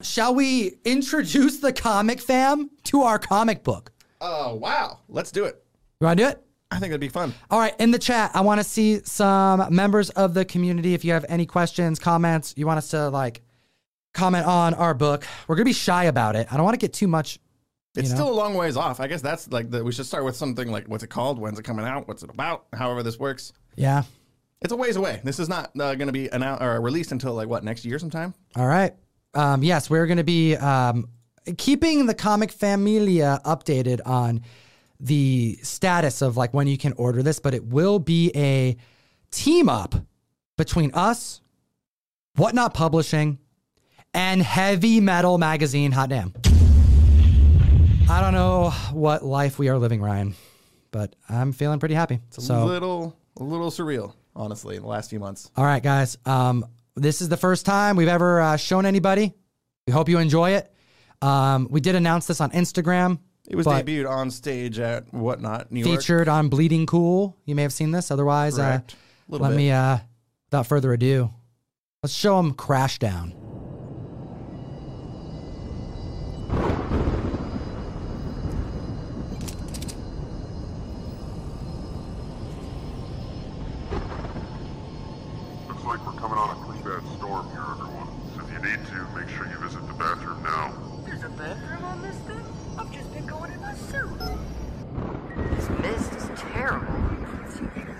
Shall we introduce the comic fam to our comic book? Oh, wow. Let's do it. You want to do it? I think that'd be fun. All right, in the chat, I want to see some members of the community. If you have any questions, comments, you want us to like comment on our book. We're gonna be shy about it. I don't want to get too much. It's know? still a long ways off. I guess that's like the, we should start with something like what's it called? When's it coming out? What's it about? However this works. Yeah. It's a ways away. This is not uh, going to be announced or released until like what next year sometime. All right. Um, yes, we're gonna be um, keeping the comic familia updated on the status of like when you can order this, but it will be a team up between us, Whatnot Publishing, and Heavy Metal Magazine. Hot damn. I don't know what life we are living, Ryan, but I'm feeling pretty happy. It's a so, little a little surreal, honestly, in the last few months. all right, guys. Um, this is the first time we've ever uh, shown anybody. We hope you enjoy it. Um, we did announce this on Instagram. It was but debuted on stage at whatnot New York. featured on Bleeding Cool. You may have seen this. Otherwise, uh, let bit. me, uh, without further ado, let's show them Crash Down. See anything.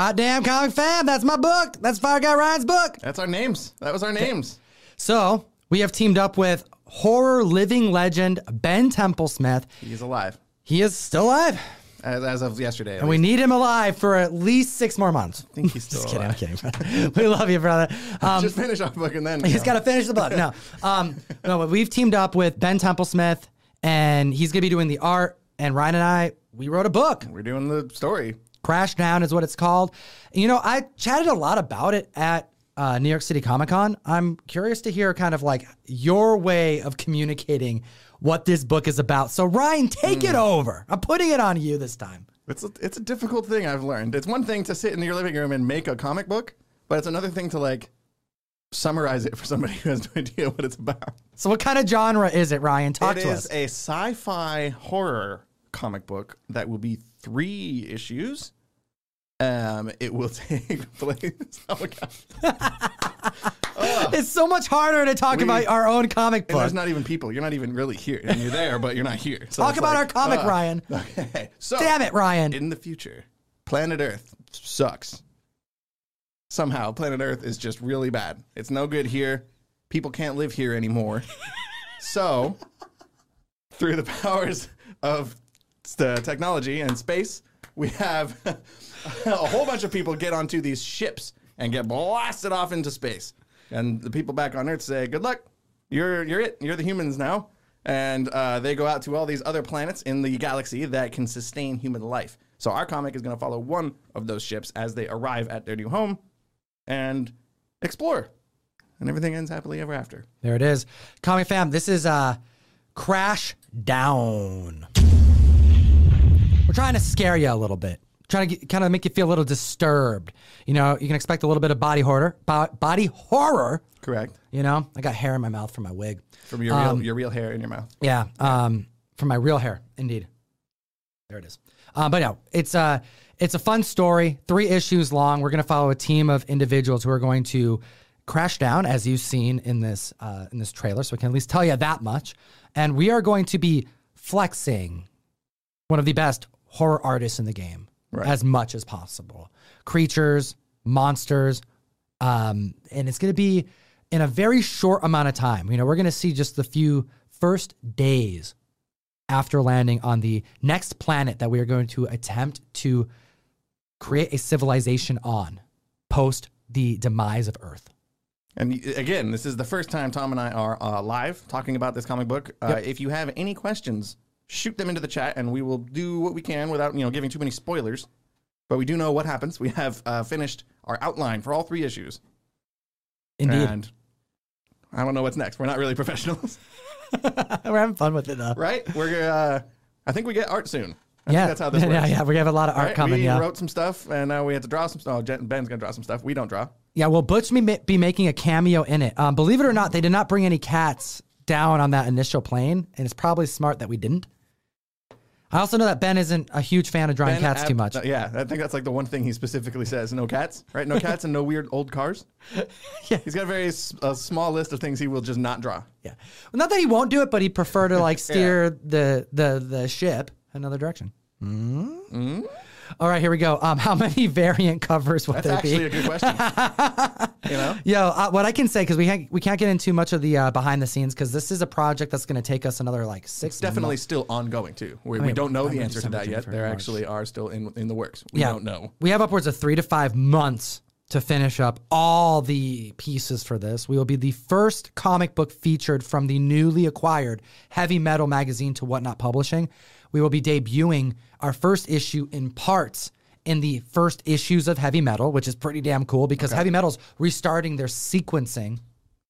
Hot damn comic fam. That's my book. That's Fire Guy Ryan's book. That's our names. That was our names. So we have teamed up with horror living legend Ben Templesmith. He's alive He is still alive, as, as of yesterday. and we least. need him alive for at least six more months. I think he's still Just kidding. I'm alive. kidding. we love you, brother. Um, Just finish our book and then He's got to finish the book. No, um, no. But we've teamed up with Ben Templesmith, and he's gonna be doing the art. And Ryan and I, we wrote a book. We're doing the story. Crash Down is what it's called. You know, I chatted a lot about it at uh, New York City Comic Con. I'm curious to hear kind of like your way of communicating what this book is about. So Ryan, take it over. I'm putting it on you this time. It's a, it's a difficult thing I've learned. It's one thing to sit in your living room and make a comic book, but it's another thing to like summarize it for somebody who has no idea what it's about. So what kind of genre is it, Ryan? Talk It to is us. a sci-fi horror comic book that will be three issues. Um, it will take place. Oh my god! it's so much harder to talk We- about our own comic book. there's not even people. You're not even really here, and you're there, but you're not here. So Talk about like, our comic, uh, Ryan. Okay. So Damn it, Ryan. in the future, planet Earth sucks. Somehow, planet Earth is just really bad. It's no good here. People can't live here anymore. so, through the powers of the technology and space, we have a whole bunch of people get onto these ships and get blasted off into space. And the people back on Earth say, "Good luck. You're you're it. You're the humans now." And uh, they go out to all these other planets in the galaxy that can sustain human life. So our comic is going to follow one of those ships as they arrive at their new home and explore, and everything ends happily ever after. There it is. Comic fam, this is uh Crash Down. We're trying to scare you a little bit. Trying to get, kind of make you feel a little disturbed. You know, you can expect a little bit of body horror. Bo- body horror. Correct. You know, I got hair in my mouth from my wig. From your real your real hair in your mouth. Yeah, um, from my real hair, indeed. There it is. Uh, but no, it's a it's a fun story. Three issues long. We're going to follow a team of individuals who are going to crash down, as you've seen in this uh, in this trailer. So we can at least tell you that much. And we are going to be flexing one of the best horror artists in the game Right. as much as possible. Creatures, monsters, um, and it's going to be in a very short amount of time. You know, we're going to see just the few first days after landing on the next planet that we are going to attempt to create a civilization on post the demise of Earth. And again, this is the first time Tom and I are uh, live talking about this comic book. Uh, If you have any questions, shoot them into the chat, and we will do what we can without you know giving too many spoilers. But we do know what happens. We have uh, finished our outline for all three issues, Indeed. and I don't know what's next. We're not really professionals, We're having fun with it though. right? We're uh, I think we get art soon. I yeah. think that's how this works. yeah, yeah. We have a lot of art Right? coming. we yeah. wrote some stuff, and now we have to draw some stuff. Oh, Ben's gonna draw some stuff. We don't draw. Yeah, well, Butch may be making a cameo in it. Um, believe it or not, they did not bring any cats down on that initial plane, and it's probably smart that we didn't. I also know that Ben isn't a huge fan of drawing Ben cats ab- too much. Yeah, I think that's like the one thing he specifically says: no cats, right? No cats and no weird old cars. Yeah. he's got a very a small list of things he will just not draw. Yeah, well, not that he won't do it, but he'd prefer to like steer the the the ship another direction. Mm-hmm. All right, here we go. Um, how many variant covers would there be? That's there actually be? a good question. you know, Yo, uh, what I can say because we can't we can't get into much of the uh, behind the scenes because this is a project that's going to take us another like six. It's definitely still ongoing too. We, we mean, don't know the November, answer to that yet. There March. actually are still in in the works. We don't know. We have upwards of three to five months to finish up all the pieces for this. We will be the first comic book featured from the newly acquired Heavy Metal magazine to Whatnot Publishing. We will be debuting our first issue in parts in the first issues of Heavy Metal, which is pretty damn cool because Heavy Metal's restarting their sequencing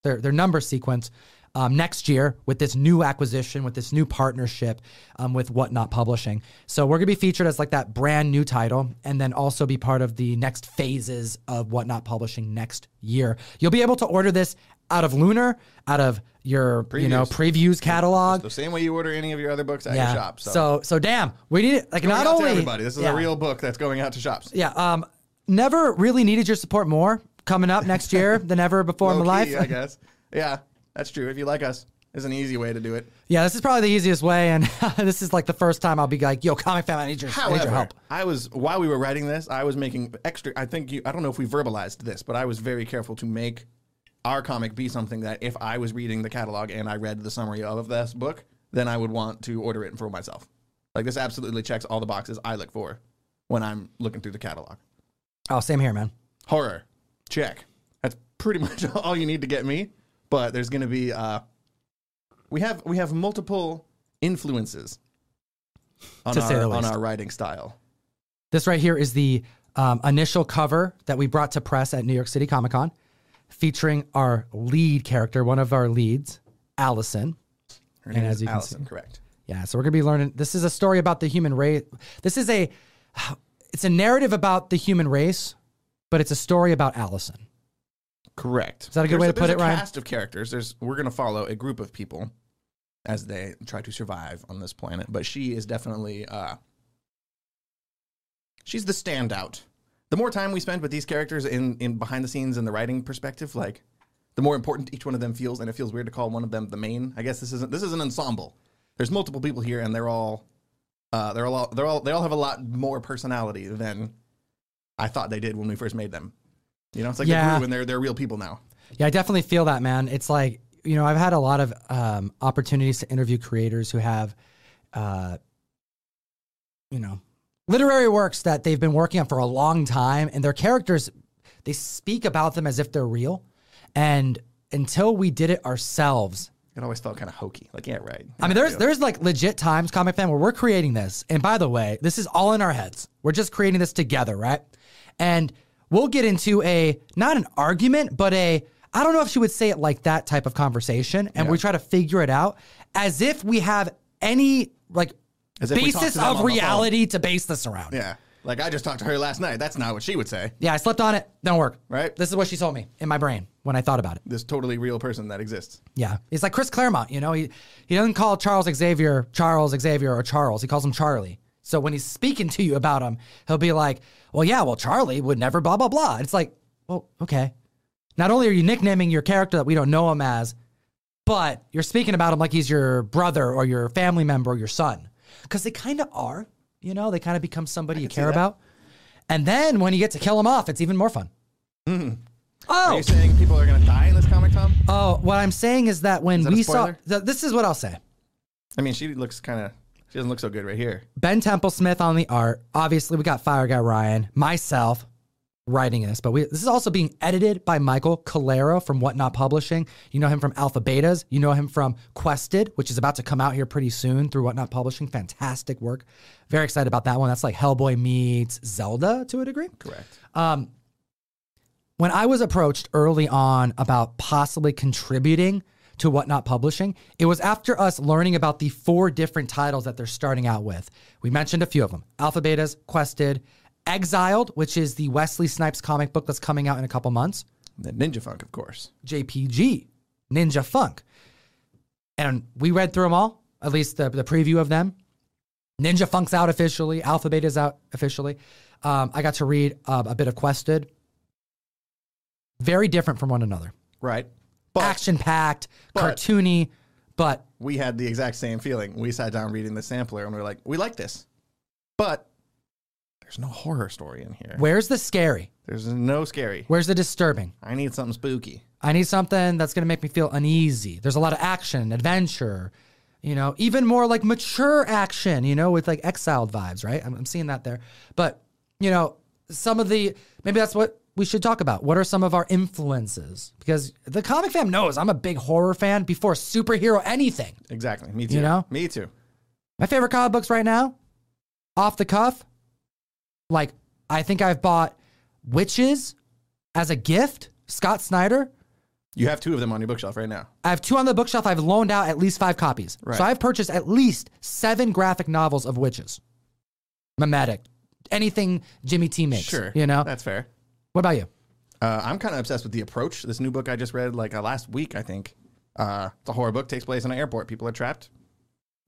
their their number sequence um, next year with this new acquisition, with this new partnership um, with Whatnot Publishing. So we're gonna be featured as like that brand new title, and then also be part of the next phases of Whatnot Publishing next year. You'll be able to order this out of Lunar, out of your you know previews catalog. The same way you order any of your other books at Yeah. your shop. So, So so damn, we need it like Going not to only everybody. This is yeah. a real book that's going out to shops. yeah. Um, never really needed your support more coming up next year than ever before in my life. I guess. Yeah, that's true. If you like us, is an easy way to do it. Yeah, this is probably the easiest way, and this is like the first time I'll be like, "Yo, comic fan, I need your, I need your However, help." I was while we were writing this, I was making extra. I think you. I don't know if we verbalized this, but I was very careful to make our comic be something that if I was reading the catalog and I read the summary of this book, then I would want to order it for myself. Like this absolutely checks all the boxes I look for when I'm looking through the catalog. Oh, same here, man. Horror, check. That's pretty much all you need to get me. But there's going to be uh, we have we have multiple influences on To our on our writing style. This right here is the um, initial cover that we brought to press at New York City Comic Con, featuring our lead character, one of our leads, Allison. Her And name as is you can Allison, see- correct. Yeah, so we're gonna be learning. This is a story about the human race. This is a, it's a narrative about the human race, but it's a story about Allison. Correct. Is that a good way to put there's it, a Ryan? cast of characters. There's we're gonna follow a group of people as they try to survive on this planet. But she is definitely uh she's the standout. The more time we spend with these characters in, in behind the scenes and the writing perspective, like the more important each one of them feels, and it feels weird to call one of them the main. I guess this isn't this is an ensemble. There's multiple people here and they're all uh they're all they're all they all have a lot more personality than I thought they did when we first made them. You know, it's like Yeah. grew and they're they're real people now. Yeah, I definitely feel that, man. It's like, you know, I've had a lot of um, opportunities to interview creators who have, uh, you know, literary works that they've been working on for a long time, and their characters, they speak about them as if they're real. And until we did it ourselves, It always felt kind of hokey. Like, yeah, right. I mean, there's there's like legit times, comic fan, where we're creating this. And by the way, this is all in our heads. We're just creating this together, right? And we'll get into a not an argument, but a I don't know if she would say it like that type of conversation. And we try to figure it out as if we have any like As if we talked basis of on the phone. reality to base this around. yeah. Like I just talked to her last night. That's not what she would say. Yeah, I slept on it. Don't work. Right. This is what she told me in my brain when I thought about it. This totally real person that exists. Yeah, it's like Chris Claremont. You know, he he doesn't call Charles Xavier Charles Xavier or Charles. He calls him Charlie. So when he's speaking to you about him, he'll be like, "Well, yeah, well, Charlie would never blah blah blah." It's like, well, okay. Not only are you nicknaming your character that we don't know him as, but you're speaking about him like he's your brother or your family member or your son, because they kind of are. You know, they kind of become somebody you care about. And then when you get to kill him off, it's even more fun. Mm-hmm. Oh! Are Oh, you saying people are going to die in this comic, Tom? oh, what I'm saying is that when Is that we saw, th- this is what I'll say. I mean, she looks kind of She doesn't look so good right here. Ben Templesmith on the art. Obviously, we got Fire Guy Ryan, myself writing this, but we, this is also being edited by Michael Calero from Whatnot Publishing. You know him from Alpha Betas. You know him from Quested, which is about to come out here pretty soon through Whatnot Publishing. Fantastic work. Very excited about that one. That's like Hellboy meets Zelda to a degree. Correct. Um, when I was approached early on about possibly contributing to Whatnot Publishing, it was after us learning about the four different titles that they're starting out with. We mentioned a few of them Alpha Betas, Quested, Exiled, which is the Wesley Snipes comic book that's coming out in a couple months, The Ninja Funk, of course. JPG, Ninja Funk. And we read through them all, at least the, the preview of them. Ninja Funk's out officially, Alpha Beta's out officially. Um, I got to read uh, a bit of Quested. Very different from one another. Right. Action packed, but- cartoony, but we had the exact same feeling. We sat down reading the sampler and we were like, we like this. But there's no horror story in here. where's the scary? There's no scary. Where's the disturbing? I need something spooky. I need something that's going to make me feel uneasy. There's a lot of action, adventure, you know, even more like mature action, you know, with like exiled vibes, right? I'm, I'm seeing that there. But, you know, some of the, maybe that's what we should talk about. What are some of our influences? Because the comic fam knows I'm a big horror fan before superhero anything. Exactly. Me too. You know? Me too. My favorite comic books right now, off the cuff, like I think I've bought Wytches as a gift, Scott Snyder. You have two of them on your bookshelf right now. I have two on the bookshelf. I've loaned out at least five copies. Right. So I've purchased at least seven graphic novels of wytches. Mimetic. Anything Jimmy T makes. Sure. You know? That's fair. What about you? Uh, I'm kind of obsessed with The Approach. This new book I just read like uh, last week, I think. Uh, it's a horror book, takes place in an airport. People are trapped.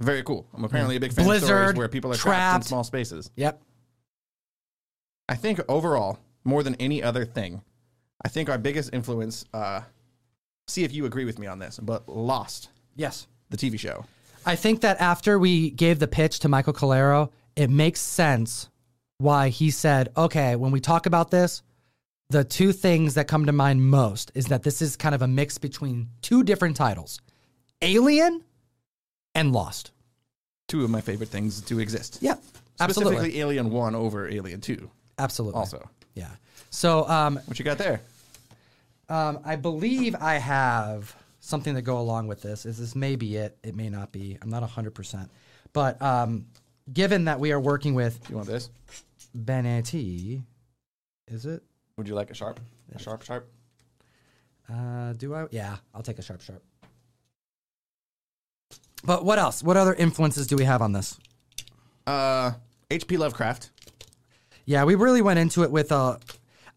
Very cool. I'm apparently a big fan of Blizzard, stories where people are trapped, trapped. in small spaces. Yep. I think overall, more than any other thing, I think our biggest influence, uh, see if you agree with me on this, but Lost, Yes. the TV show. I think that after we gave the pitch to Michael Calero, it makes sense why he said, okay, when we talk about this, the two things that come to mind most is that this is kind of a mix between two different titles Alien and Lost. Two of my favorite things to exist. Yeah, absolutely. Specifically Alien 1 over Alien 2 Absolutely. also. Yeah. So um, What you got there? um, I believe I have something to go along with this. Is this may be it? It may not be. I'm not 100%. But um, given that we are working with You want this? Benetti, is it? Would you like a sharp? A sharp, sharp? Uh, do I? Yeah, I'll take a sharp sharp. But what else? What other influences do we have on this? Uh, H.P. Lovecraft. Yeah, we really went into it with a.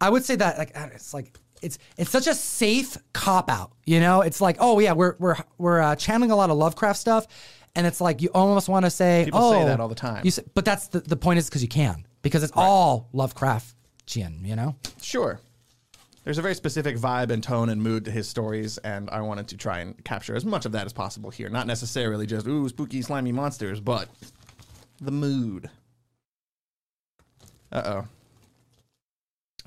I would say that like uh, it's like it's it's such a safe cop out. You know, it's like oh yeah, we're we're we're uh, channeling a lot of Lovecraft stuff, and it's like you almost want to say People oh say that all the time. You say, but that's the the point is because you can because it's all Lovecraftian. You know. Sure. There's a very specific vibe and tone and mood to his stories, and I wanted to try and capture as much of that as possible here. Not necessarily just, ooh, spooky, slimy monsters, but the mood. Uh oh.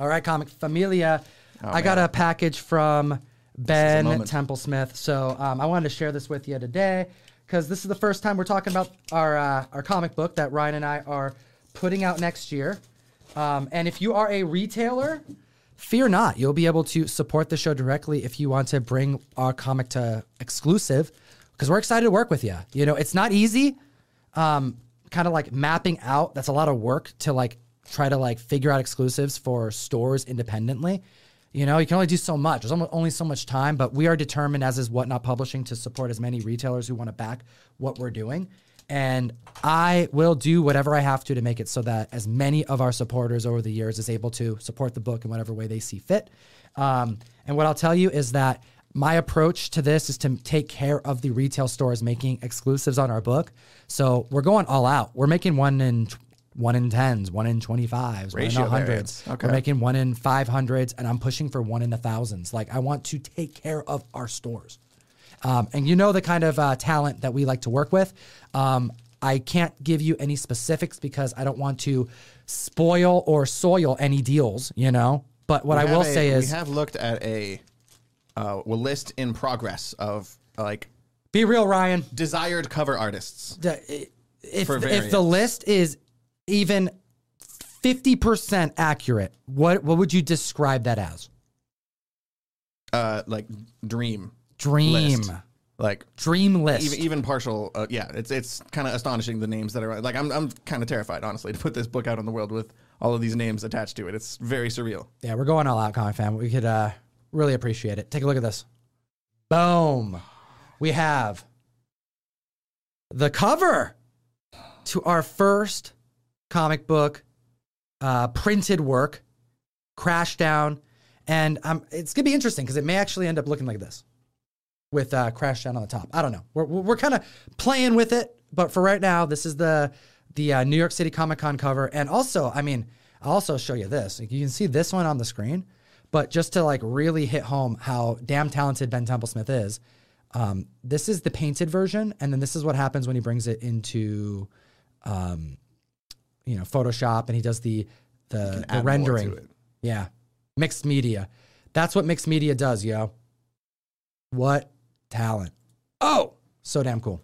All right, comic familia. Oh, I got a package from Ben. Templesmith, so um, I wanted to share this with you today because this is the first time we're talking about our uh, our comic book that Ryan and I are putting out next year. Um, and if you are a retailer, fear not, you'll be able to support the show directly if you want to bring our comic to exclusive because we're excited to work with you. You know, it's not easy um, kind of like mapping out that's a lot of work to like try to like figure out exclusives for stores independently. You know you can only do so much. There's only so much time but we are determined as is whatnot publishing to support as many retailers who want to back what we're doing and i will do whatever i have to to make it so that as many of our supporters over the years is able to support the book in whatever way they see fit um, and what i'll tell you is that my approach to this is to take care of the retail stores making exclusives on our book. So we're going all out. We're making one in one in tens, one in twenty fives, one in hundreds. Okay. We're making one in five hundreds, and I'm pushing for one in the thousands. Like I want to take care of our stores. Um, and you know the kind of uh, talent that we like to work with. Um, I can't give you any specifics because I don't want to spoil or soil any deals, you know. But what I will a- say is we have looked at a uh, list in progress of like be real, Ryan. desired cover artists. The- if if the list is even fifty percent accurate, what what would you describe that as? uh, like dream, Dream, List. like dream list. even even partial. Uh, yeah, it's it's kind of astonishing the names that are like. I'm I'm kind of terrified, honestly, to put this book out in the world with all of these names attached to it. It's very surreal. yeah, we're going all out, comic fan. We could uh, really appreciate it. Take a look at this. Boom. We have the cover to our first comic book uh, printed work, Crash Down. And um, it's going to be interesting because it may actually end up looking like this with uh, Crash Down on the top. I don't know. We're, we're kind of playing with it. But for right now, this is the the uh, New York City Comic Con cover. And also, I mean, I'll also show you this. Like, you can see this one on the screen. But just to like really hit home how damn talented Ben Templesmith is, um, this is the painted version, and then this is what happens when he brings it into, um, you know, Photoshop, and he does the the, the rendering. Yeah, mixed media. That's what mixed media does, yo. What talent! Oh, so damn cool.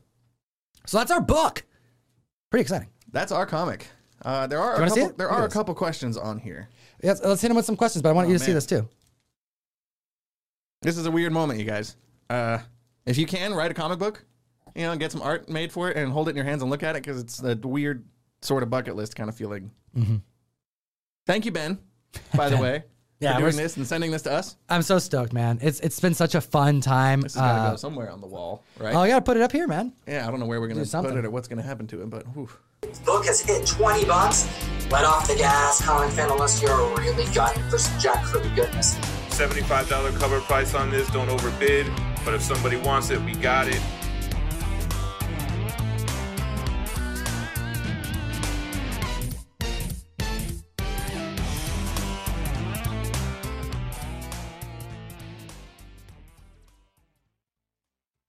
So that's our book. Pretty exciting. That's our comic. Uh, there are a wanna see couple, there are a couple questions on here. Let's, let's hit him with some questions, but I want Oh, you to see this too. This is a weird moment, you guys. Uh, if you can write a comic book, you know, get some art made for it and hold it in your hands and look at it because it's a weird sort of bucket list kind of feeling. Thank you, Ben. By the way, Yeah, for doing this and sending this to us. I'm so stoked, man. It's it's been such a fun time. This has got to Uh, go somewhere on the wall, right? oh, I gotta put it up here, man. yeah, I don't know where we're gonna do put something. it or what's gonna happen to it, but whew. book has hit 20 bucks. Let off the gas, comic fan, unless you're really gunning for some Jack Kirby goodness. $75 cover price on this. Don't overbid. But if somebody wants it, we got it.